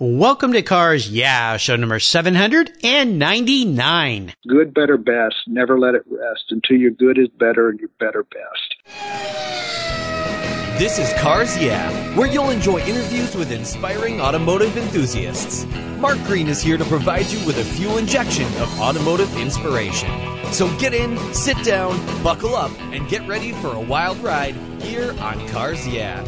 Welcome to Cars Yeah, show number 799. Good, better, best. Never let it rest until your good is better and your better best. This is Cars Yeah, where you'll enjoy interviews with inspiring automotive enthusiasts. Mark Green is here to provide you with a fuel injection of automotive inspiration. So get in, sit down, buckle up, and get ready for a wild ride here on Cars Yeah.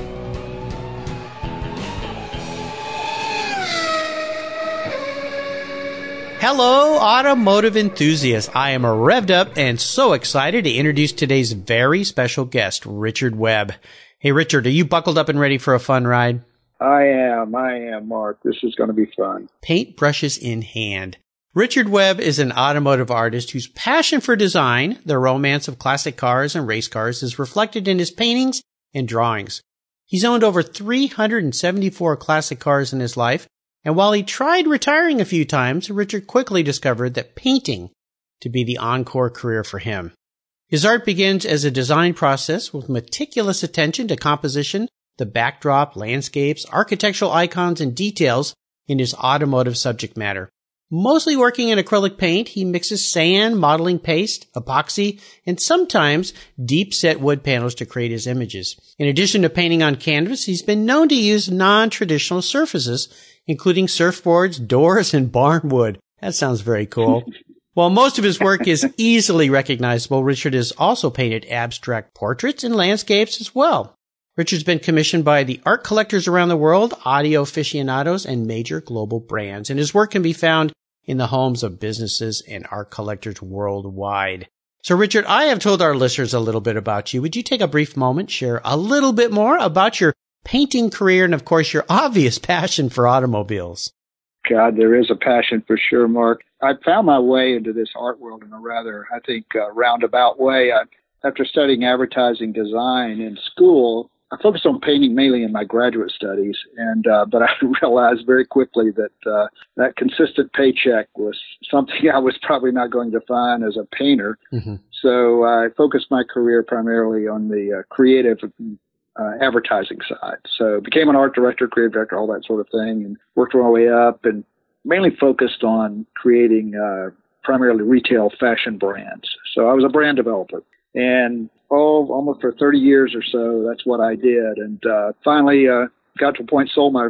Hello, automotive enthusiasts. I am revved up and so excited to introduce today's very special guest, Richard Webb. Hey, Richard, are you buckled up and ready for a fun ride? I am. I am, Mark. This is going to be fun. Paint brushes in hand. Richard Webb is an automotive artist whose passion for design, the romance of classic cars and race cars, is reflected in his paintings and drawings. He's owned over 374 classic cars in his life and while he tried retiring a few times, Richard quickly discovered that painting to be the encore career for him. His art begins as a design process with meticulous attention to composition, the backdrop, landscapes, architectural icons, and details in his automotive subject matter. Mostly working in acrylic paint, he mixes sand, modeling paste, epoxy, and sometimes deep set wood panels to create his images. In addition to painting on canvas, he's been known to use non-traditional surfaces including surfboards, doors, and barnwood. That sounds very cool. While most of his work is easily recognizable, Richard has also painted abstract portraits and landscapes as well. Richard's been commissioned by the art collectors around the world, audio aficionados, and major global brands, and his work can be found in the homes of businesses and art collectors worldwide. So, Richard, I have told our listeners a little bit about you. Would you take a brief moment, share a little bit more about your painting career and of course your obvious passion for automobiles. God, there is a passion for sure, Mark. I found my way into this art world in a rather, I think, uh, roundabout way. I, after studying advertising design in school, I focused on painting mainly in my graduate studies, and uh, but I realized very quickly that uh, that consistent paycheck was something I was probably not going to find as a painter. Mm-hmm. So I focused my career primarily on the uh, creative uh, advertising side. So became an art director, creative director, all that sort of thing, and worked my way up and mainly focused on creating uh, primarily retail fashion brands. So I was a brand developer. And oh, almost for 30 years or so, that's what I did. And uh, finally uh, got to a point, sold my,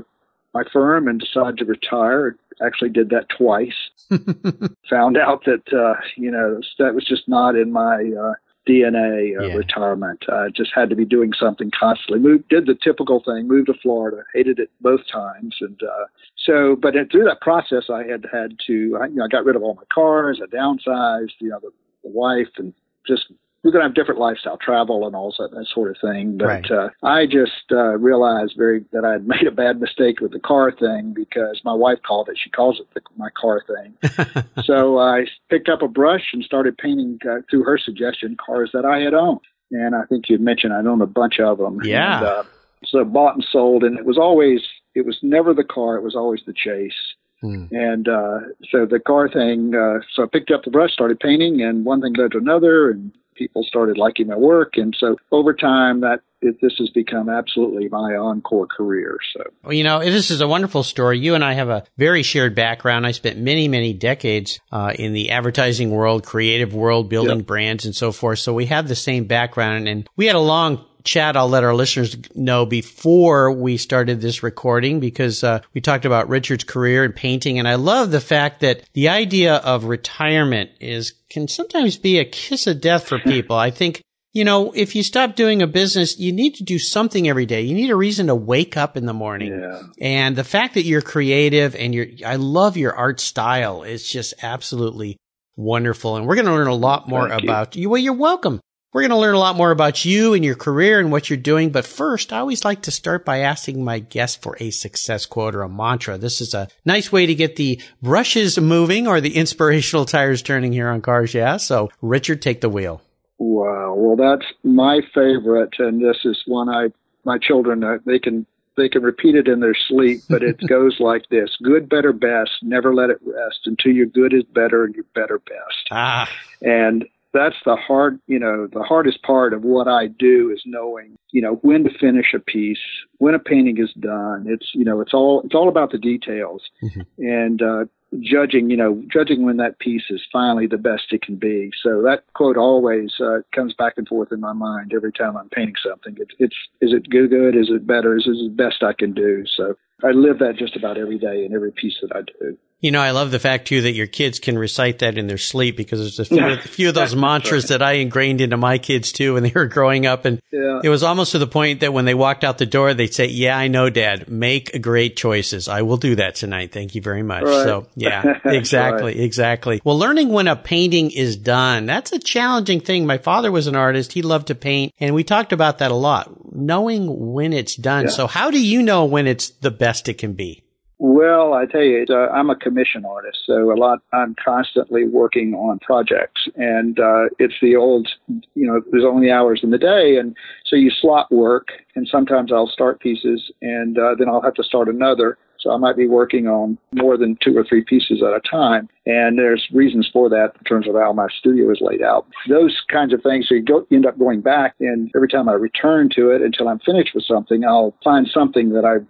my firm and decided to retire. Actually did that twice. Found out that, uh, you know, that was just not in my uh, DNA uh, yeah. retirement. I just had to be doing something constantly. Moved, did the typical thing, moved to Florida, hated it both times, and uh, so. But through that process, I had had to. I, you know, I got rid of all my cars. I downsized. You know, the, the wife and just we're going to have different lifestyle, travel, and all that, that sort of thing. But right. uh, I just uh, realized very that I had made a bad mistake with the car thing because my wife called it. She calls it the, my car thing. so I picked up a brush and started painting uh, through her suggestion cars that I had owned. And I think you mentioned I owned a bunch of them. Yeah. And, uh, so bought and sold, and it was always it was never the car; it was always the chase. Hmm. And uh, so the car thing, uh, so I picked up the brush, started painting, and one thing led to another, and people started liking my work. And so over time, that it, this has become absolutely my encore career. So, well, you know, this is a wonderful story. You and I have a very shared background. I spent many, many decades uh, in the advertising world, creative world, building yep. brands and so forth. So we have the same background and we had a long chat I'll let our listeners know before we started this recording because uh, we talked about Richard's career in painting, and I love the fact that the idea of retirement is can sometimes be a kiss of death for people. I think you know, if you stop doing a business, you need to do something every day. You need a reason to wake up in the morning. Yeah. And the fact that you're creative and you're, I love your art style. It's just absolutely wonderful. And we're going to learn a lot more Thank about you. you. Well, you're welcome. We're going to learn a lot more about you and your career and what you're doing. But first, I always like to start by asking my guest for a success quote or a mantra. This is a nice way to get the brushes moving or the inspirational tires turning here on Cars Yeah. So, Richard, take the wheel. Wow. Well, that's my favorite. And this is one I, my children, uh, they can they can repeat it in their sleep, but it goes like this good, better, best. Never let it rest until your good is better and your better best. Ah. And that's the hard, you know, the hardest part of what I do is knowing, you know, when to finish a piece, when a painting is done. It's, you know, it's all, it's all about the details mm-hmm. and, uh, judging, you know, judging when that piece is finally the best it can be. So that quote always uh, comes back and forth in my mind every time I'm painting something. It's, it's is it good, good? Is it better? Is it the best I can do? So I live that just about every day in every piece that I do. You know, I love the fact too that your kids can recite that in their sleep because there's a few, a few of those mantras right. that I ingrained into my kids too when they were growing up. And yeah. it was almost to the point that when they walked out the door, they'd say, yeah, I know dad, make great choices. I will do that tonight. Thank you very much. Right. So yeah, exactly. right. Exactly. Well, learning when a painting is done, that's a challenging thing. My father was an artist. He loved to paint and we talked about that a lot, knowing when it's done. Yeah. So how do you know when it's the best it can be? Well, I tell you, uh, I'm a commission artist, so a lot. I'm constantly working on projects, and uh, it's the old, you know, there's only hours in the day, and so you slot work. And sometimes I'll start pieces, and uh, then I'll have to start another. So I might be working on more than two or three pieces at a time, and there's reasons for that in terms of how my studio is laid out. Those kinds of things. So you, go, you end up going back, and every time I return to it until I'm finished with something, I'll find something that I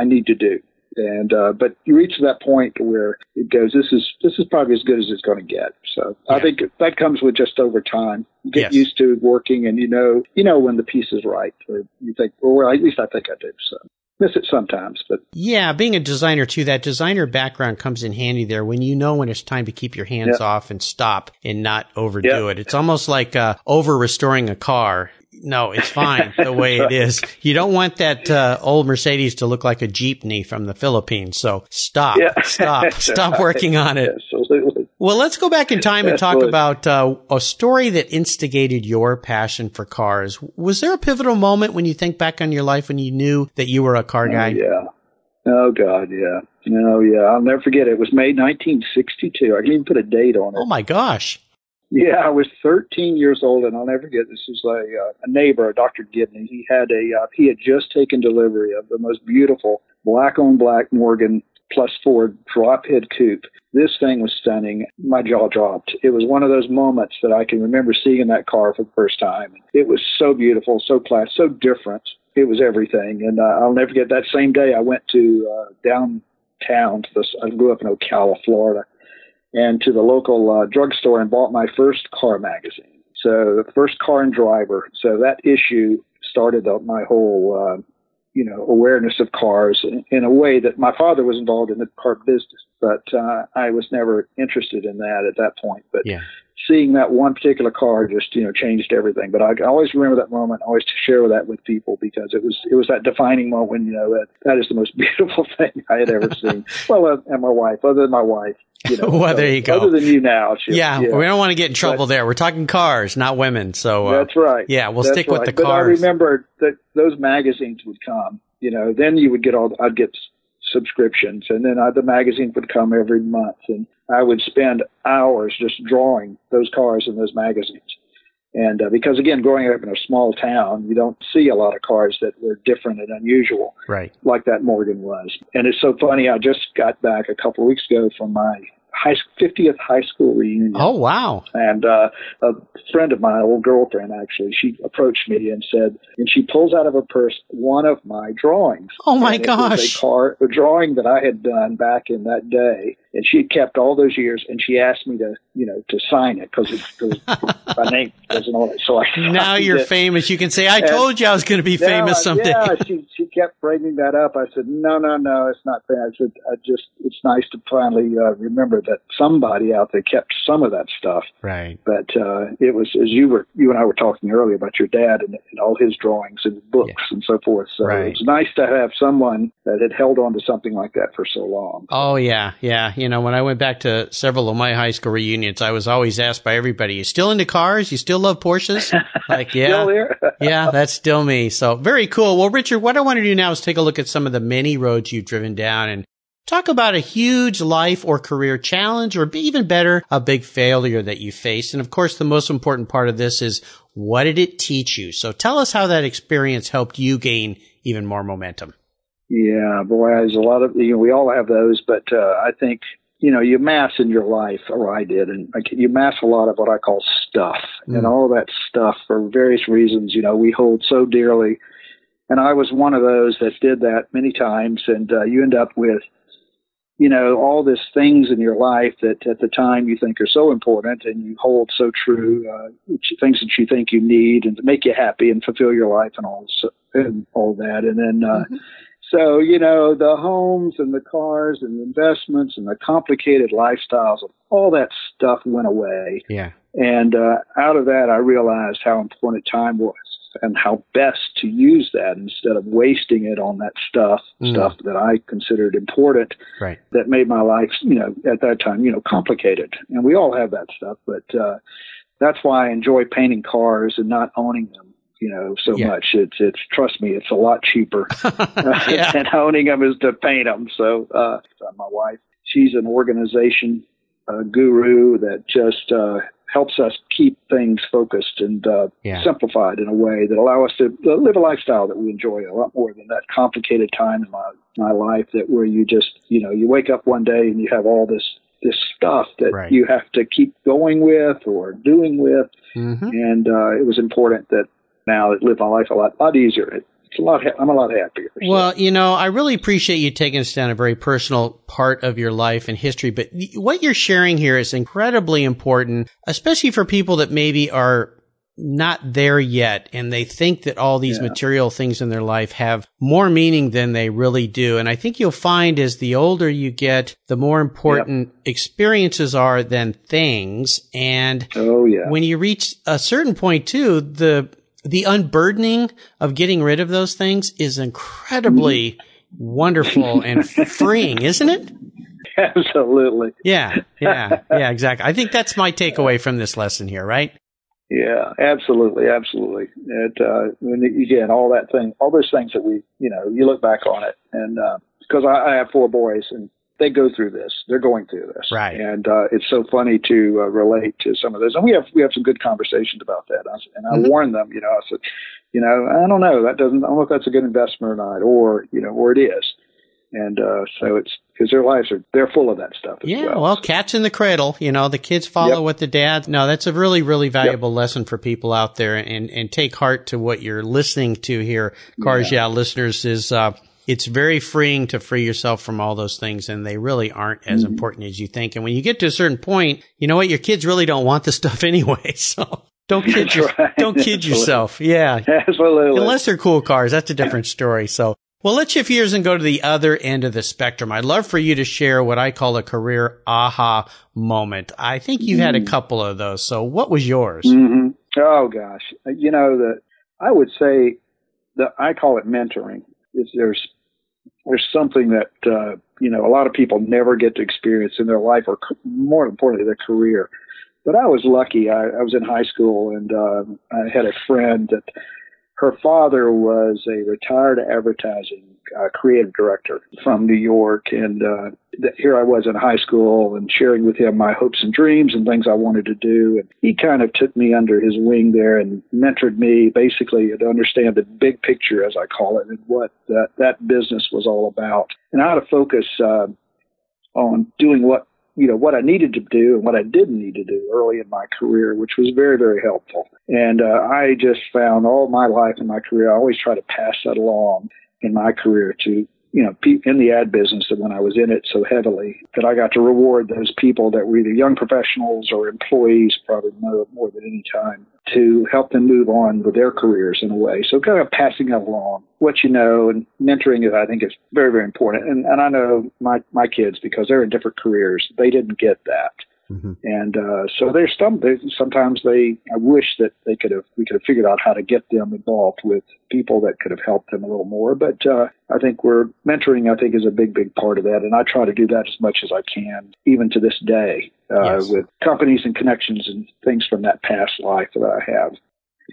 I need to do and uh, but you reach that point where it goes. This is this is probably as good as it's going to get. So yeah. I think that comes with just over time. You get yes. used to working, and you know you know when the piece is right, or you think, well, at least I think I do. So miss it sometimes, but yeah, being a designer too, that designer background comes in handy there when you know when it's time to keep your hands off and stop and not overdo it. It's almost like uh, over restoring a car no, it's fine the way it is. You don't want that uh, old Mercedes to look like a jeepney from the Philippines. So stop, yeah. stop, stop working on it. Absolutely. Well, let's go back in time and talk about uh, a story that instigated your passion for cars. Was there a pivotal moment when you think back on your life when you knew that you were a car guy? Oh, yeah. Oh God, yeah. No, yeah. I'll never forget it. It was May 1962. I can even put a date on it. Oh my gosh. Yeah, I was 13 years old, and I'll never forget. This was a, uh, a neighbor, Dr. Gibney. He had a uh, he had just taken delivery of the most beautiful black on black Morgan four Ford drop head coupe. This thing was stunning. My jaw dropped. It was one of those moments that I can remember seeing that car for the first time. It was so beautiful, so class, so different. It was everything. And uh, I'll never forget that same day I went to uh, downtown to this. I grew up in Ocala, Florida and to the local uh, drugstore and bought my first car magazine. So the first car and driver. So that issue started up my whole, uh, you know, awareness of cars in, in, a way that my father was involved in the car business, but uh, I was never interested in that at that point. But yeah seeing that one particular car just you know changed everything. But I always remember that moment. I always share that with people because it was it was that defining moment. You know that that is the most beautiful thing I had ever seen. well, uh, and my wife, other than my wife. You know, well, there you go. Other than you now. Yeah, yeah, we don't want to get in trouble but, there. We're talking cars, not women. So uh, that's right. Yeah, we'll that's stick right. with the but cars. I remember that those magazines would come. You know, then you would get all. I'd get subscriptions, and then I, the magazine would come every month, and I would spend hours just drawing those cars in those magazines. And uh, because again, growing up in a small town, you don't see a lot of cars that were different and unusual, right? Like that Morgan was. And it's so funny. I just got back a couple of weeks ago from my high 50th high school reunion. Oh wow! And uh, a friend of mine, old girlfriend actually, she approached me and said, and she pulls out of her purse one of my drawings. Oh my gosh! a car, a drawing that I had done back in that day, and she had kept all those years, and she asked me to, you know, to sign it because my name wasn't on it. So I now you're it. famous. You can say, "I and told you I was going to be famous someday." Yeah, she she kept bringing that up. I said, "No, no, no, it's not fair." I said, "I just it's nice to finally uh, remember that somebody out there kept some of that stuff." Right. But uh, it was as you were you and I were talking earlier about your dad and, and all his drawings and books yeah. and so forth. So right. it was nice to have someone that had held on to something like that for so long. Oh yeah, yeah. You know, when I went back to several of my high school reunions, I was always asked by everybody, "You still into cars? You still love Porsches?" Like, yeah, yeah, that's still me. So very cool. Well, Richard, what I want to do now is take a look at some of the many roads you've driven down and talk about a huge life or career challenge, or even better, a big failure that you faced. And of course, the most important part of this is what did it teach you? So tell us how that experience helped you gain even more momentum. Yeah, boy, there's a lot of you know we all have those, but uh, I think you know, you mass in your life, or I did, and like, you mass a lot of what I call stuff, mm. and all that stuff for various reasons. You know, we hold so dearly, and I was one of those that did that many times, and uh, you end up with, you know, all these things in your life that at the time you think are so important, and you hold so true, uh, things that you think you need, and to make you happy and fulfill your life, and all and all that, and then. Uh, mm-hmm so, you know, the homes and the cars and the investments and the complicated lifestyles, all that stuff went away. Yeah. And uh, out of that, I realized how important time was and how best to use that instead of wasting it on that stuff, mm. stuff that I considered important, right. that made my life, you know, at that time, you know, complicated. And we all have that stuff, but uh, that's why I enjoy painting cars and not owning them you know, so yeah. much. It's, it's, trust me, it's a lot cheaper yeah. than owning them is to paint them. So, uh, my wife, she's an organization uh, guru that just, uh, helps us keep things focused and uh, yeah. simplified in a way that allow us to live a lifestyle that we enjoy a lot more than that complicated time in my my life that where you just you know you wake up one day and you have all this this stuff that right. you have to keep going with or doing with mm-hmm. and uh, it was important that now that live my life a lot, lot easier. It's a lot. I'm a lot happier. So. Well, you know, I really appreciate you taking us down a very personal part of your life and history. But what you're sharing here is incredibly important, especially for people that maybe are not there yet and they think that all these yeah. material things in their life have more meaning than they really do. And I think you'll find as the older you get, the more important yep. experiences are than things. And oh, yeah. when you reach a certain point too, the the unburdening of getting rid of those things is incredibly wonderful and freeing, isn't it? Absolutely. Yeah, yeah, yeah, exactly. I think that's my takeaway from this lesson here, right? Yeah, absolutely, absolutely. It, uh, when again, all that thing, all those things that we, you know, you look back on it, and because uh, I, I have four boys, and they go through this. They're going through this, right? And uh, it's so funny to uh, relate to some of this. And we have we have some good conversations about that. And I mm-hmm. warned them, you know, I said, you know, I don't know, that doesn't, I don't know if that's a good investment or not, or you know, or it is. And uh, so it's because their lives are they're full of that stuff. yeah, well. well, cats in the cradle. You know, the kids follow yep. what the dad. No, that's a really really valuable yep. lesson for people out there, and and take heart to what you're listening to here, Cars yeah, yeah listeners. Is uh, it's very freeing to free yourself from all those things and they really aren't as mm-hmm. important as you think. And when you get to a certain point, you know what? Your kids really don't want the stuff anyway. So don't kid, your, right. don't kid yourself. Yeah. Absolutely. Unless they're cool cars. That's a different story. So well, let's shift gears and go to the other end of the spectrum. I'd love for you to share what I call a career aha moment. I think you've had a mm. couple of those. So what was yours? Mm-hmm. Oh gosh. You know, the, I would say that I call it mentoring. Is there's there's something that uh, you know a lot of people never get to experience in their life, or more importantly, their career. But I was lucky. I, I was in high school, and uh, I had a friend that her father was a retired advertising uh, creative director from New York, and uh, here I was in high school and sharing with him my hopes and dreams and things I wanted to do. And he kind of took me under his wing there and mentored me basically to understand the big picture, as I call it, and what that that business was all about, and how to focus uh, on doing what you know, what I needed to do and what I didn't need to do early in my career, which was very, very helpful. And uh, I just found all my life in my career, I always try to pass that along in my career to you know, in the ad business that when I was in it so heavily, that I got to reward those people that were either young professionals or employees, probably more, more than any time, to help them move on with their careers in a way. So kind of passing along what you know and mentoring it, I think is very, very important. And, and I know my, my kids, because they're in different careers, they didn't get that. Mm-hmm. And uh, so there's some. They, sometimes they. I wish that they could have. We could have figured out how to get them involved with people that could have helped them a little more. But uh, I think we're mentoring. I think is a big, big part of that, and I try to do that as much as I can, even to this day, uh, yes. with companies and connections and things from that past life that I have.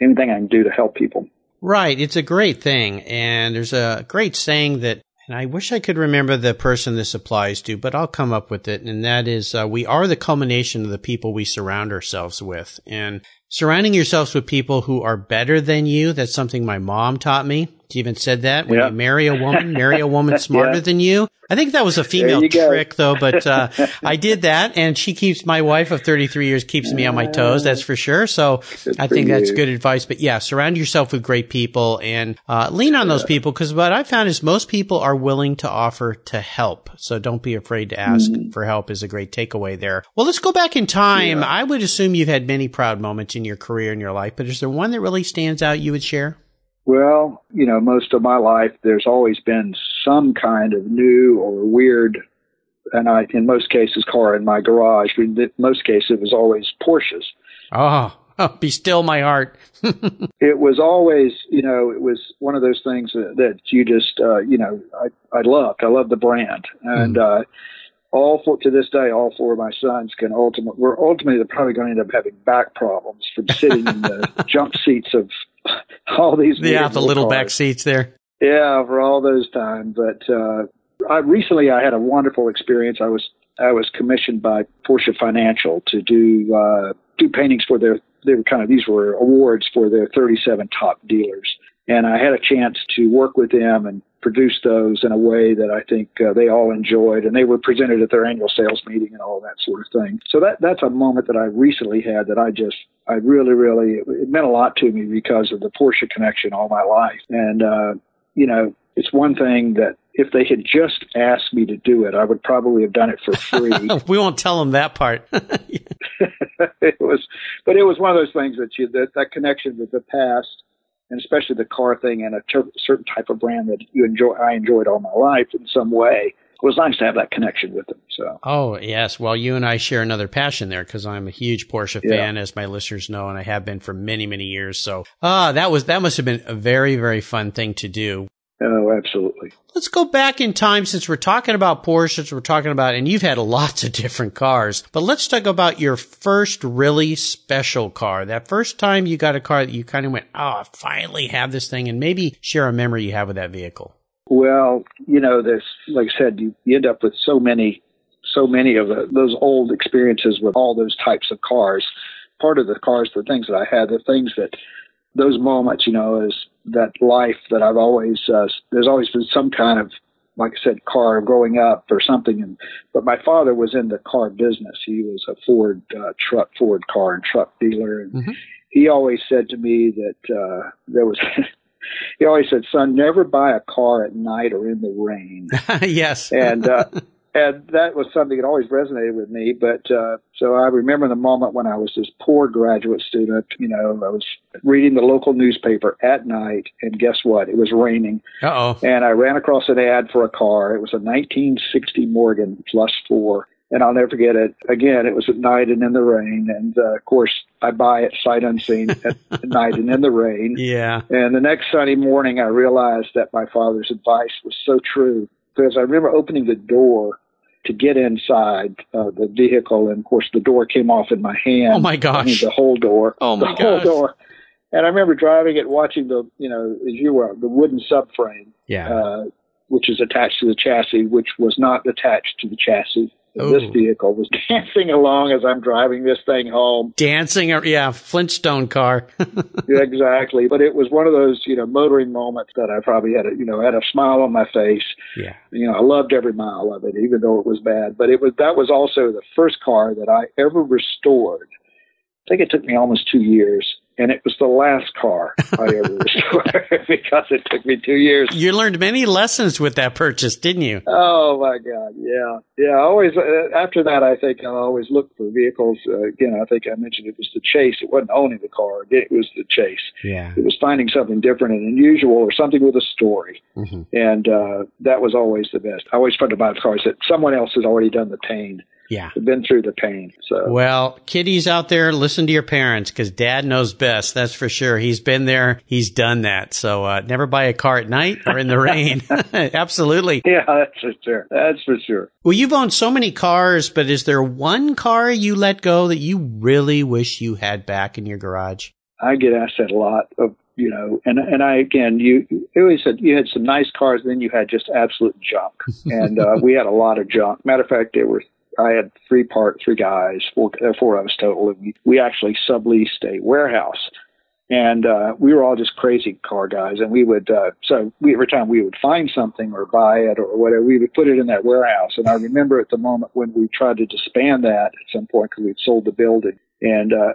Anything I can do to help people. Right. It's a great thing. And there's a great saying that and I wish I could remember the person this applies to, but I'll come up with it. And that is, uh, we are the culmination of the people we surround ourselves with. And surrounding yourselves with people who are better than you, that's something my mom taught me. She even said that when yeah. you marry a woman, marry a woman smarter yeah. than you. I think that was a female trick though, but, uh, I did that and she keeps my wife of 33 years keeps me on my toes. That's for sure. So good I think that's good advice. But yeah, surround yourself with great people and, uh, lean on those people because what I found is most people are willing to offer to help. So don't be afraid to ask mm-hmm. for help is a great takeaway there. Well, let's go back in time. Yeah. I would assume you've had many proud moments in your career and your life, but is there one that really stands out you would share? Well, you know, most of my life, there's always been some kind of new or weird, and I, in most cases, car in my garage. In most cases, it was always Porsches. Oh, oh be still my heart. it was always, you know, it was one of those things that, that you just, uh, you know, I, I loved. I loved the brand. And, mm. uh, all four to this day, all four of my sons can ultimately we're ultimately probably going to end up having back problems from sitting in the jump seats of all these yeah the little cars. back seats there yeah for all those times. But uh, I recently I had a wonderful experience. I was I was commissioned by Porsche Financial to do uh, do paintings for their they were kind of these were awards for their 37 top dealers, and I had a chance to work with them and produce those in a way that I think uh, they all enjoyed, and they were presented at their annual sales meeting and all that sort of thing. So that that's a moment that I recently had that I just I really really it meant a lot to me because of the Porsche connection all my life, and uh, you know it's one thing that if they had just asked me to do it, I would probably have done it for free. we won't tell them that part. it was, but it was one of those things that you that that connection with the past and especially the car thing and a ter- certain type of brand that you enjoy. I enjoyed all my life in some way. It was nice to have that connection with them. So. Oh yes, well, you and I share another passion there because I'm a huge Porsche yeah. fan, as my listeners know, and I have been for many, many years. So, ah, that was that must have been a very, very fun thing to do. Oh, absolutely. Let's go back in time since we're talking about Porsches, we're talking about, and you've had lots of different cars, but let's talk about your first really special car. That first time you got a car that you kind of went, oh, I finally have this thing, and maybe share a memory you have with that vehicle. Well, you know, there's, like I said, you, you end up with so many, so many of the, those old experiences with all those types of cars. Part of the cars, the things that I had, the things that those moments, you know, is that life that I've always, uh, there's always been some kind of, like I said, car growing up or something. And, but my father was in the car business. He was a Ford, uh, truck, Ford car and truck dealer. And mm-hmm. he always said to me that, uh, there was, he always said, son, never buy a car at night or in the rain. yes. And, uh, and that was something that always resonated with me. But uh, so I remember the moment when I was this poor graduate student. You know, I was reading the local newspaper at night, and guess what? It was raining. oh. And I ran across an ad for a car. It was a 1960 Morgan Plus Four. And I'll never forget it. Again, it was at night and in the rain. And uh, of course, I buy it sight unseen at night and in the rain. Yeah. And the next Sunday morning, I realized that my father's advice was so true because I remember opening the door to get inside uh, the vehicle, and of course the door came off in my hand. Oh my gosh! I mean, the whole door. Oh my the gosh! whole door. And I remember driving it, watching the you know as you were the wooden subframe. Yeah. Uh, which is attached to the chassis, which was not attached to the chassis this oh. vehicle was dancing along as I'm driving this thing home. Dancing, yeah, Flintstone car. yeah, exactly. But it was one of those, you know, motoring moments that I probably had a, you know, had a smile on my face. Yeah. You know, I loved every mile of it, even though it was bad. But it was that was also the first car that I ever restored. I think it took me almost two years and it was the last car I ever restored because it took me two years. You learned many lessons with that purchase, didn't you? Oh my God, yeah, yeah. I always uh, after that, I think I always look for vehicles. Uh, again, I think I mentioned it was the chase. It wasn't owning the car; it was the chase. Yeah, it was finding something different and unusual, or something with a story, mm-hmm. and uh, that was always the best. I always tried to buy the cars that someone else has already done the pain yeah. Been through the pain. So Well, kiddies out there, listen to your parents because dad knows best. That's for sure. He's been there. He's done that. So uh, never buy a car at night or in the rain. Absolutely. Yeah, that's for sure. That's for sure. Well, you've owned so many cars, but is there one car you let go that you really wish you had back in your garage? I get asked that a lot of you know, and and I again, you, you always said you had some nice cars, then you had just absolute junk, and uh, we had a lot of junk. Matter of fact, there were I had three part, three guys, four, uh, four of us total. And we, we actually subleased a warehouse and uh, we were all just crazy car guys. And we would uh, so we, every time we would find something or buy it or whatever, we would put it in that warehouse. And I remember at the moment when we tried to disband that at some point because we'd sold the building, and uh,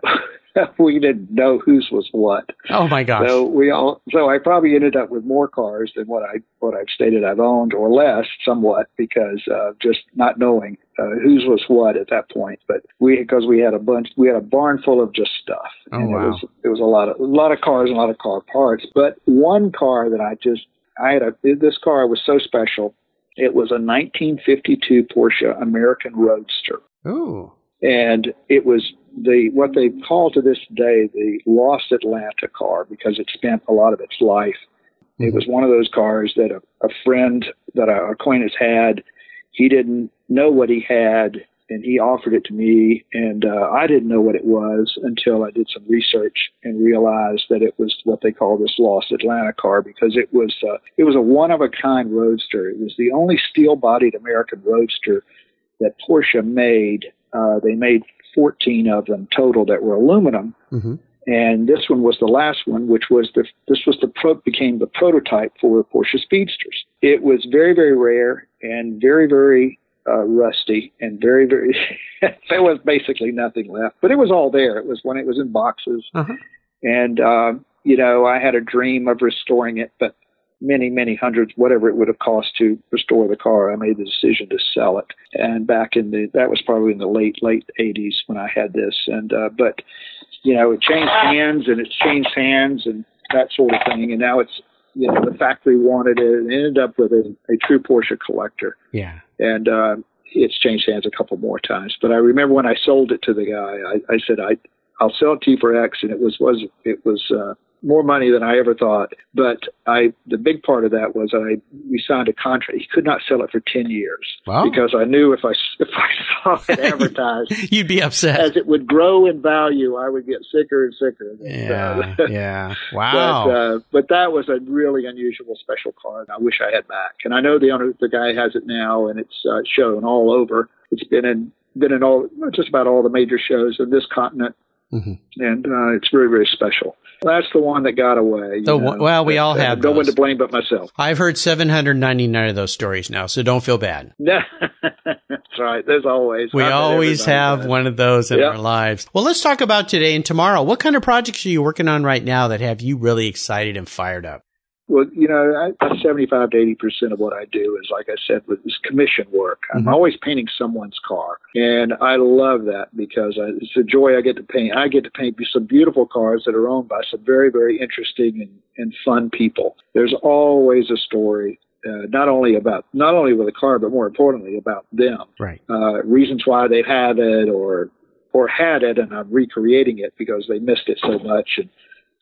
we didn't know whose was what. Oh my gosh! So we all, so I probably ended up with more cars than what I what I've stated I've owned, or less, somewhat, because uh, just not knowing uh, whose was what at that point. But we because we had a bunch, we had a barn full of just stuff, oh, and wow. it was it was a lot of a lot of cars and a lot of car parts. But one car that I just I had a this car was so special. It was a 1952 Porsche American Roadster. Ooh. And it was the what they call to this day the lost Atlanta car because it spent a lot of its life. Mm-hmm. It was one of those cars that a, a friend that an acquaintance had. He didn't know what he had, and he offered it to me, and uh, I didn't know what it was until I did some research and realized that it was what they call this lost Atlanta car because it was uh, it was a one of a kind roadster. It was the only steel bodied American roadster that Porsche made. Uh, they made 14 of them total that were aluminum. Mm-hmm. And this one was the last one, which was the this was the pro, became the prototype for Porsche Speedsters. It was very very rare and very very uh, rusty and very very there was basically nothing left, but it was all there. It was when it was in boxes, uh-huh. and uh, you know I had a dream of restoring it, but many, many hundreds, whatever it would have cost to restore the car, I made the decision to sell it. And back in the, that was probably in the late, late 80s when I had this. And, uh, but, you know, it changed hands and it's changed hands and that sort of thing. And now it's, you know, the factory wanted it and ended up with a, a true Porsche collector. Yeah. And, uh, it's changed hands a couple more times. But I remember when I sold it to the guy, I, I said, I, I'll sell it to you for X. And it was, was, it was, uh, more money than I ever thought. But I, the big part of that was I, we signed a contract. He could not sell it for 10 years wow. because I knew if I, if I saw it advertised, you'd be upset. As it would grow in value, I would get sicker and sicker. Yeah. Uh, yeah. Wow. But, uh, but that was a really unusual special car. I wish I had back. And I know the owner, the guy has it now and it's uh, shown all over. It's been in, been in all, just about all the major shows in this continent. Mm-hmm. And uh, it's very, very special. That's the one that got away. The one, well, we all uh, have. No those. one to blame but myself. I've heard 799 of those stories now, so don't feel bad. That's right. There's always. We always have one of those in yep. our lives. Well, let's talk about today and tomorrow. What kind of projects are you working on right now that have you really excited and fired up? Well, you know, I, 75 to 80 percent of what I do is, like I said, with this commission work. I'm Mm-hmm. always painting someone's car, and I love that because I, it's a joy I get to paint. I get to paint some beautiful cars that are owned by some very, very interesting and, and fun people. There's always a story uh, not only about not only with the car, but more importantly about them. Right. Uh, reasons why they've had it, or or had it, and I'm recreating it because they missed it so much. And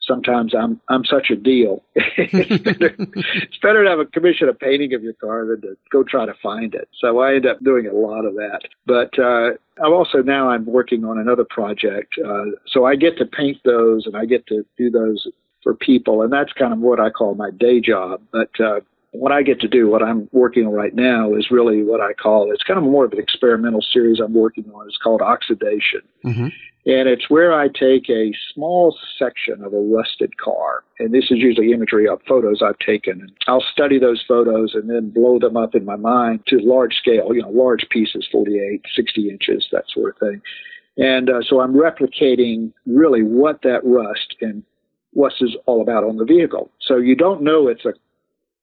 sometimes I'm I'm such a deal. it's, better, it's better to have a commission a painting of your car than to go try to find it. So I end up doing a lot of that. But uh, I'm also now I'm working on another project, uh, so I get to paint those and I get to do those for people, and that's kind of what I call my day job. But uh, what I get to do, what I'm working on right now, is really what I call it's kind of more of an experimental series I'm working on. It's called Oxidation. Mm-hmm. And it's where I take a small section of a rusted car, and this is usually imagery of photos I've taken. And I'll study those photos and then blow them up in my mind to large scale, you know, large pieces, 48, 60 inches, that sort of thing. And uh, so I'm replicating really what that rust and what is is all about on the vehicle. So you don't know it's a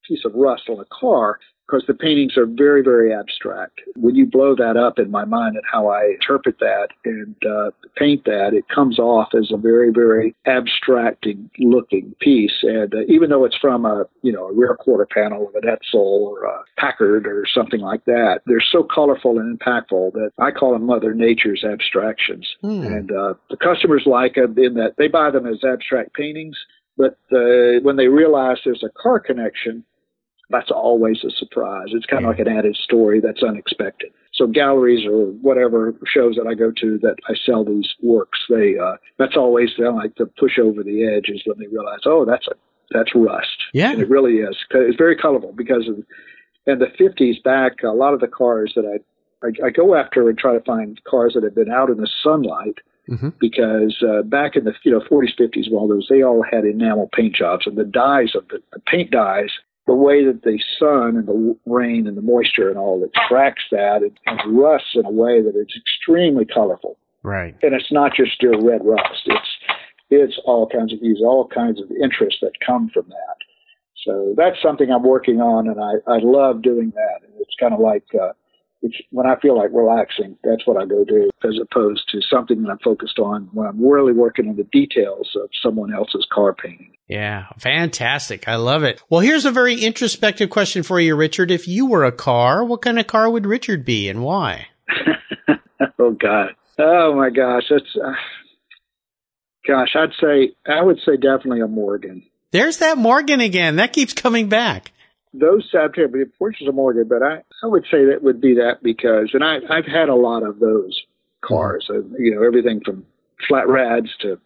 piece of rust on a car because the paintings are very, very abstract. When you blow that up in my mind and how I interpret that and uh, paint that, it comes off as a very, very abstracting looking piece. And uh, even though it's from a, you know, a rear quarter panel of an Edsel or a Packard or something like that, they're so colorful and impactful that I call them Mother Nature's abstractions. Hmm. And uh, the customers like them in that they buy them as abstract paintings, but uh, when they realize there's a car connection, that's always a surprise. It's kind of like an added story that's unexpected. So galleries or whatever shows that I go to that I sell these works, they uh, that's always they like to push over the edge is when they realize, oh, that's a that's rust. Yeah. And it really is. It's very colorful because of in the 50s back, a lot of the cars that I, I I go after and try to find cars that have been out in the sunlight mm-hmm. because uh, back in the you know 40s, 50s, while those they all had enamel paint jobs, and the dyes of the, the paint dyes, the way that the sun and the rain and the moisture and all that tracks that and, and rusts in a way that it's extremely colorful. Right. And it's not just your red rust. It's it's all kinds of hues, all kinds of interests that come from that. So that's something I'm working on, and I, I love doing that. And it's kind of like uh, it's when I feel like relaxing, that's what I go do, as opposed to something that I'm focused on when I'm really working on the details of someone else's car painting. Yeah, fantastic. I love it. Well, here's a very introspective question for you, Richard. If you were a car, what kind of car would Richard be and why? oh, God. Oh, my gosh. That's, uh, gosh, I'd say, I would say definitely a Morgan. There's that Morgan again. That keeps coming back those Sagittarius, but unfortunately, a Morgan. But I, I would say that would be that because, and I, I've had a lot of those cars. Uh, you know, everything from flat rads to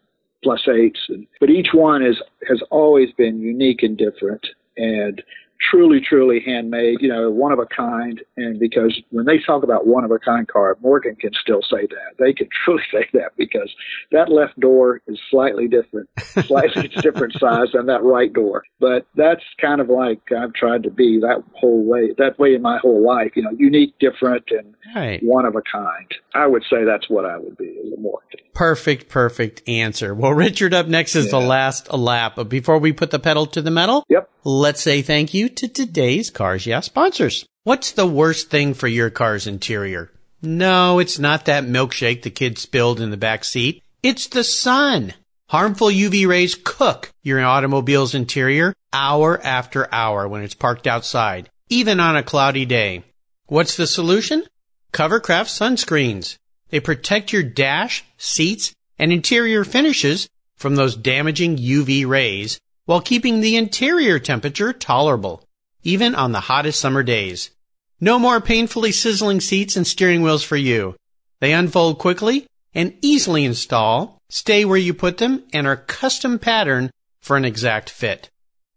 plus eights, and, but each one is has always been unique and different. And truly, truly handmade, you know, one of a kind. And because when they talk about one of a kind car, Morgan can still say that. They can truly say that because that left door is slightly different, slightly different size than that right door. But that's kind of like I've tried to be that whole way, that way in my whole life, you know, unique, different, and right. one of a kind. I would say that's what I would be as a Morgan. Perfect, perfect answer. Well, Richard, up next is yeah. the last lap. But before we put the pedal to the metal, yep. let's say thank you to today's Cars Yeah sponsors. What's the worst thing for your car's interior? No, it's not that milkshake the kid spilled in the back seat. It's the sun. Harmful UV rays cook your automobile's interior hour after hour when it's parked outside, even on a cloudy day. What's the solution? Covercraft sunscreens. They protect your dash, seats, and interior finishes from those damaging UV rays while keeping the interior temperature tolerable, even on the hottest summer days. No more painfully sizzling seats and steering wheels for you. They unfold quickly and easily install, stay where you put them, and are custom patterned for an exact fit.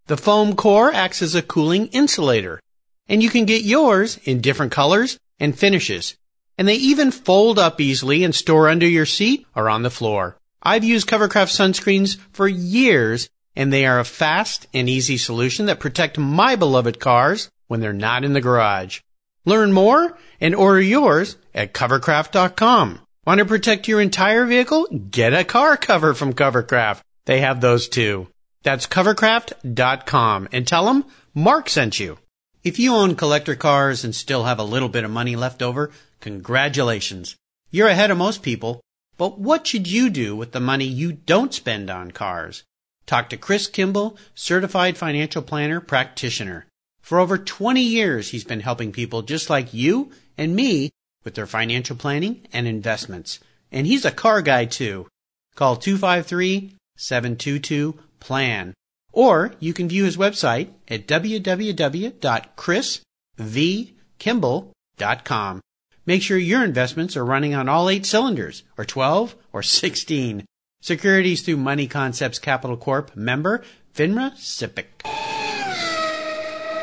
The foam core acts as a cooling insulator, and you can get yours in different colors and finishes. And they even fold up easily and store under your seat or on the floor. I've used Covercraft sunscreens for years and they are a fast and easy solution that protect my beloved cars when they're not in the garage. Learn more and order yours at covercraft.com. Want to protect your entire vehicle? Get a car cover from Covercraft. They have those too. That's covercraft.com and tell them Mark sent you. If you own collector cars and still have a little bit of money left over, congratulations. You're ahead of most people. But what should you do with the money you don't spend on cars? Talk to Chris Kimball, certified financial planner practitioner. For over 20 years, he's been helping people just like you and me with their financial planning and investments. And he's a car guy too. Call 253-722-PLAN. Or you can view his website at www.chrisvkimball.com. Make sure your investments are running on all eight cylinders, or 12, or 16. Securities through Money Concepts Capital Corp. Member FINRA SIPC.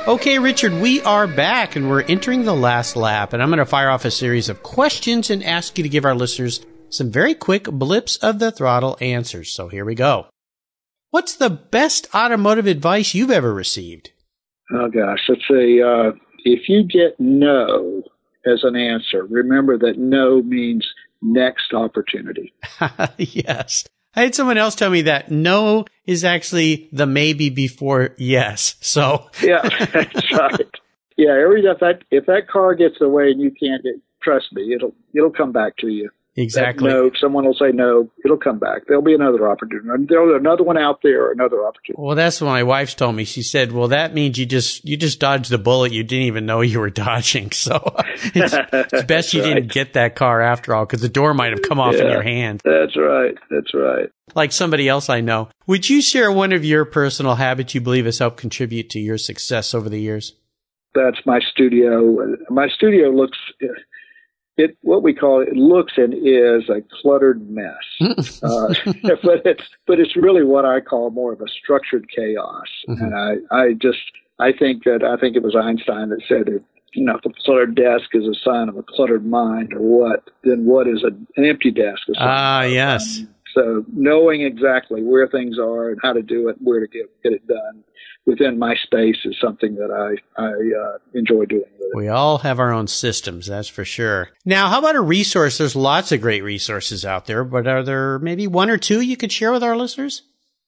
Okay, Richard, we are back and we're entering the last lap, and I'm going to fire off a series of questions and ask you to give our listeners some very quick blips of the throttle answers. So here we go. What's the best automotive advice you've ever received? Oh gosh, let's say uh, if you get no as an answer, remember that no means next opportunity. yes. I had someone else tell me that no is actually the maybe before yes. So yeah, that's right. Yeah, every if that if that car gets away and you can't get, trust me, it'll it'll come back to you. Exactly. no, someone will say no. It'll come back. There'll be another opportunity. There'll be another one out there, another opportunity. Well, that's what my wife's told me. She said, "Well, that means you just you just dodged the bullet you didn't even know you were dodging. So it's, it's best you right. didn't get that car after all, because the door might have come off yeah, in your hand." That's right. That's right. Like somebody else I know. Would you share one of your personal habits you believe has helped contribute to your success over the years? That's my studio. My studio looks it what we call it, looks and is a cluttered mess, uh, but it's but it's really what I call more of a structured chaos. Mm-hmm. And I I just I think that I think it was Einstein that said that you know, if a cluttered desk is a sign of a cluttered mind or what, then what is a, an empty desk? Ah, uh, yes. Um, so knowing exactly where things are and how to do it, where to get, get it done within my space is something that I, I uh, enjoy doing. We all have our own systems, that's for sure. Now, how about a resource? There's lots of great resources out there, but are there maybe one or two you could share with our listeners?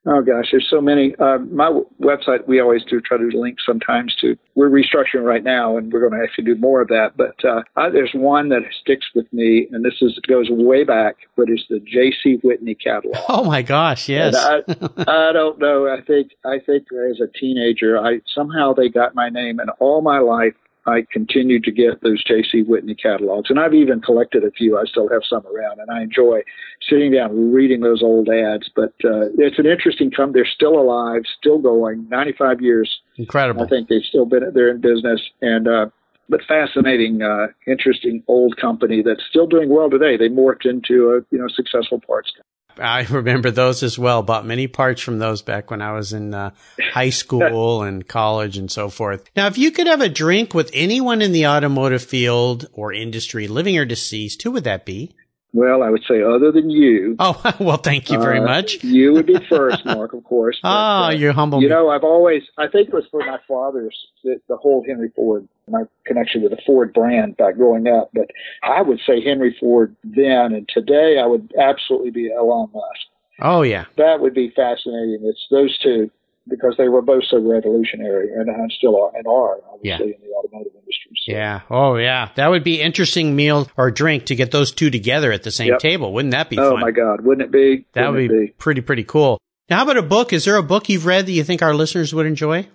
Oh gosh, there's so many. Uh, my website, we always do try to link sometimes to. We're restructuring right now, and we're going to actually do more of that. But uh, I, there's one that sticks with me, and this is goes way back, but it's the J.C. Whitney catalog. Oh my gosh, yes. I, I don't know. I think I think as a teenager, I somehow they got my name, and all my life I continue to get those J.C. Whitney catalogs, and I've even collected a few. I still have some around, and I enjoy sitting down reading those old ads. But uh, it's an interesting come. They're still alive, still going. Ninety-five years. Incredible. I think they've still been they're in business, and uh, but fascinating, uh, interesting old company that's still doing well today. They morphed into a you know successful parts company. I remember those as well. Bought many parts from those back when I was in uh, high school and college and so forth. Now, if you could have a drink with anyone in the automotive field or industry, living or deceased, who would that be? Well, I would say other than you. Oh, well, thank you very uh, much. you would be first, Mark, of course. But, oh, uh, you're humble. You know, I've always, I think it was for my father's, the, the, whole Henry Ford, my connection with the Ford brand back growing up. But I would say Henry Ford then, and today I would absolutely be Elon Musk. Oh, yeah. That would be fascinating. It's those two because they were both so revolutionary and, and still are and are obviously yeah. in the automotive industry. So. Yeah. Oh, yeah. That would be interesting meal or drink to get those two together at the same yep. table. Wouldn't that be? Oh fun? my God! Wouldn't it be? That Wouldn't would be, be pretty pretty cool. Now, how about a book? Is there a book you've read that you think our listeners would enjoy?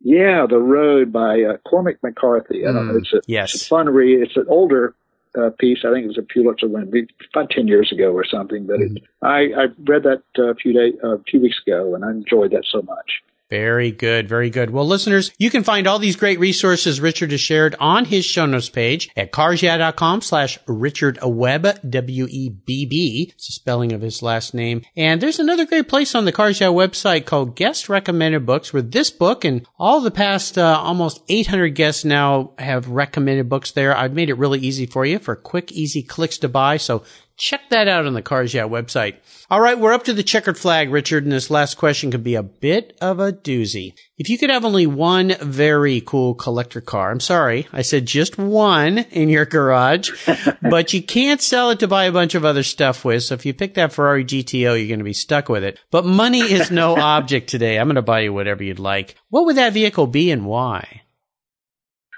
Yeah, The Road by uh, Cormac McCarthy. I don't know. Mm, it's a, yes. it's a fun read. It's an older uh, piece. I think it was a Pulitzer win about ten years ago or something. But mm. it, I, I read that uh, a few days, uh, a few weeks ago, and I enjoyed that so much. Very good. Very good. Well, listeners, you can find all these great resources Richard has shared on his show notes page at carsyeah.com slash Richard Webb, W-E-B-B. It's the spelling of his last name. And there's another great place on the Cars Yeah website called Guest Recommended Books where this book and all the past uh, almost 800 guests now have recommended books there. I've made it really easy for you for quick, easy clicks to buy. So check that out on the Cars Yeah website. All right, we're up to the checkered flag, Richard, and this last question could be a bit of a doozy. If you could have only one very cool collector car, I'm sorry, I said just one in your garage, but you can't sell it to buy a bunch of other stuff with. So if you pick that Ferrari GTO, you're going to be stuck with it. But money is no object today. I'm going to buy you whatever you'd like. What would that vehicle be and why?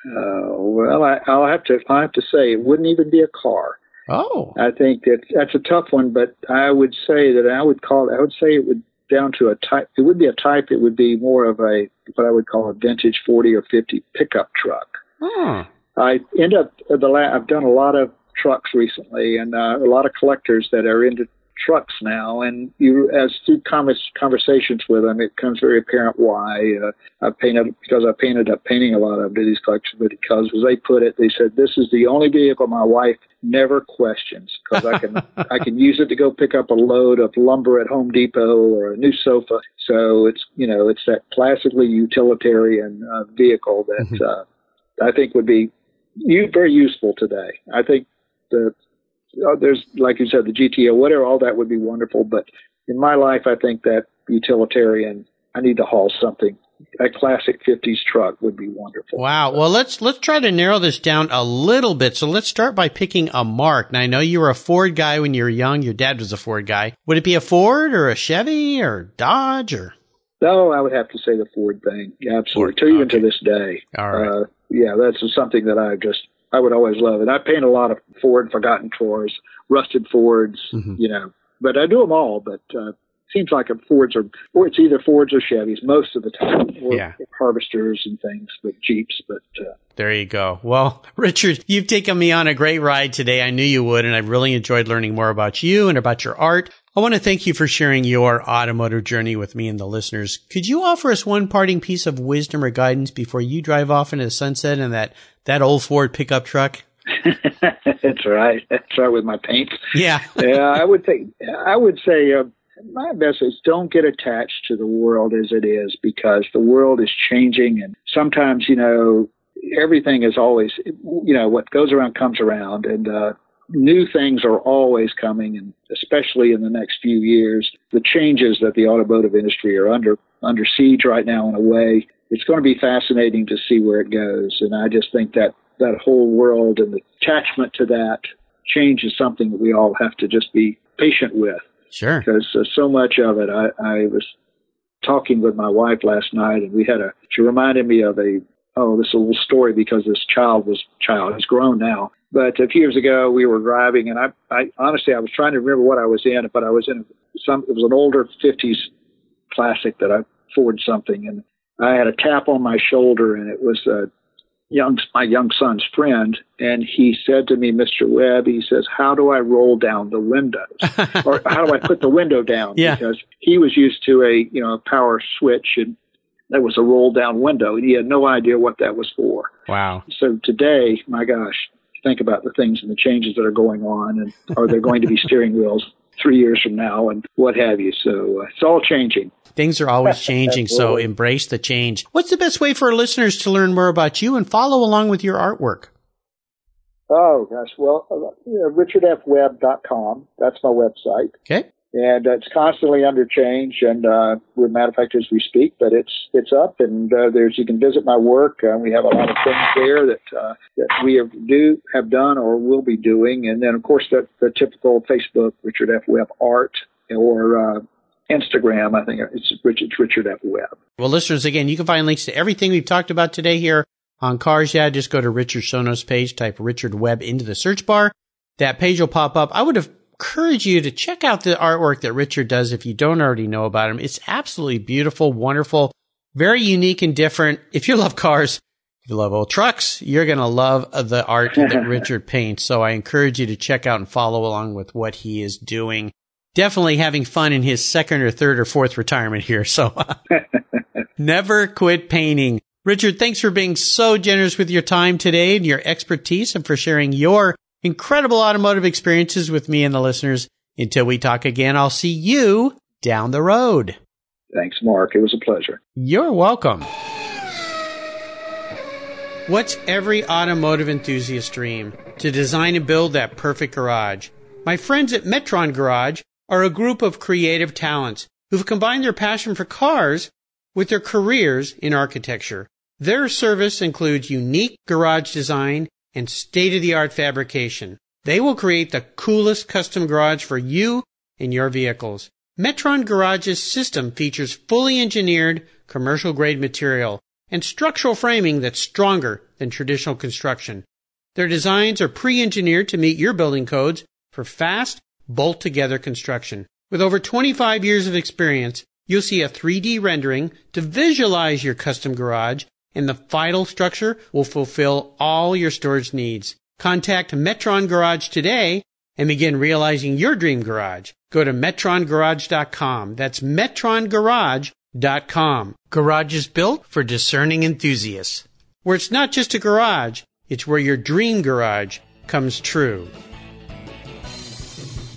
Uh, well, I, will have to. I have to say, it wouldn't even be a car. Oh, I think that that's a tough one, but I would say that I would call. I would say it would down to a type. It would be a type. It would be more of a what I would call a vintage 40 or 50 pickup truck. Hmm. I end up the la- I've done a lot of trucks recently, and uh, a lot of collectors that are into trucks now, and you, as through conversations with them, it becomes very apparent why. Uh, I painted because I painted up painting a lot of these collections, but because as they put it, they said this is the only vehicle my wife never questions because I can I can use it to go pick up a load of lumber at Home Depot or a new sofa. So it's you know it's that classically utilitarian uh, vehicle that mm-hmm. uh, I think would be you very useful today. I think the uh, there's like you said the GTO, whatever, all that would be wonderful. But in my life, I think that utilitarian. I need to haul something. A classic '50s truck would be wonderful. Wow. Well, let's let's try to narrow this down a little bit. So let's start by picking a mark. Now I know you were a Ford guy when you were young. Your dad was a Ford guy. Would it be a Ford or a Chevy or Dodge or? No, I would have to say the Ford thing. Absolutely. Ford. To even to this day. All right. Uh, yeah, that's something that I just I would always love it. I paint a lot of Ford forgotten tours, rusted Fords, mm-hmm. you know, but I do them all. But uh, seems like a Fords or or it's either Fords or Chevys most of the time, or yeah. Harvesters and things, but Jeeps. But uh, there you go. Well, Richard, you've taken me on a great ride today. I knew you would, and I really enjoyed learning more about you and about your art. I want to thank you for sharing your automotive journey with me and the listeners. Could you offer us one parting piece of wisdom or guidance before you drive off into the sunset in that, that old Ford pickup truck? That's right. That's right with my paint. Yeah. yeah, I would think, I would say, uh, my best is don't get attached to the world as it is because the world is changing and sometimes, you know, everything is always, you know, what goes around comes around, and uh, new things are always coming, and especially in the next few years, the changes that the automotive industry are under under siege right now in a way. It's going to be fascinating to see where it goes, and I just think that that whole world and the attachment to that change is something that we all have to just be patient with. Sure. Because uh, so much of it, I, I was talking with my wife last night, and we had a. She reminded me of a oh, this is a little story because this child was child. He's grown now, but a few years ago we were driving, and I, I honestly I was trying to remember what I was in, but I was in some. It was an older '50s classic that I Ford something, and I had a tap on my shoulder, and it was a young my young son's friend, and he said to me, "Mr. Webb," he says, "How do I roll down the windows, or how do I put the window down?" Yeah. Because he was used to a you know a power switch, and that was a roll down window, and he had no idea what that was for. Wow. So today, my gosh, think about the things and the changes that are going on, and are there going to be steering wheels three years from now, and what have you? So uh, it's all changing. Things are always changing, so embrace the change. What's the best way for our listeners to learn more about you and follow along with your artwork? Oh gosh, well, uh, richardfwebb.com. That's my website. Okay. And uh, it's constantly under change, and uh, we're matter of fact as we speak, but it's it's up, and uh, there's you can visit my work. Uh, we have a lot of things there that uh, that we have do have done or will be doing, and then of course the the typical Facebook Richard F Webb art or uh, Instagram. I think it's Richard, Richard F. Webb. Well, listeners, again, you can find links to everything we've talked about today here on Cars Yeah. Just go to Richard show notes page, type Richard Webb into the search bar. That page will pop up. I would encourage you to check out the artwork that Richard does if you don't already know about him. It's absolutely beautiful, wonderful, very unique and different. If you love cars, if you love old trucks, you're going to love the art that Richard paints. So I encourage you to check out and follow along with what he is doing definitely having fun in his second or third or fourth retirement here. So never quit painting. Richard, thanks for being so generous with your time today and your expertise and for sharing your incredible automotive experiences with me and the listeners. Until we talk again, I'll see you down the road. Thanks, Mark. It was a pleasure. You're welcome. What's every automotive enthusiast dream? To design and build that perfect garage. My friends at Metron Garage are a group of creative talents who've combined their passion for cars with their careers in architecture. Their service includes unique garage design and state-of-the-art fabrication. They will create the coolest custom garage for you and your vehicles. Metron Garage's system features fully engineered commercial grade material and structural framing that's stronger than traditional construction. Their designs are pre-engineered to meet your building codes for fast bolt together construction. With over 25 years of experience, you'll see a 3D rendering to visualize your custom garage and the final structure will fulfill all your storage needs. Contact Metron Garage today and begin realizing your dream garage. Go to metrongarage.com. That's metrongarage.com. Garage is built for discerning enthusiasts. Where it's not just a garage, it's where your dream garage comes true.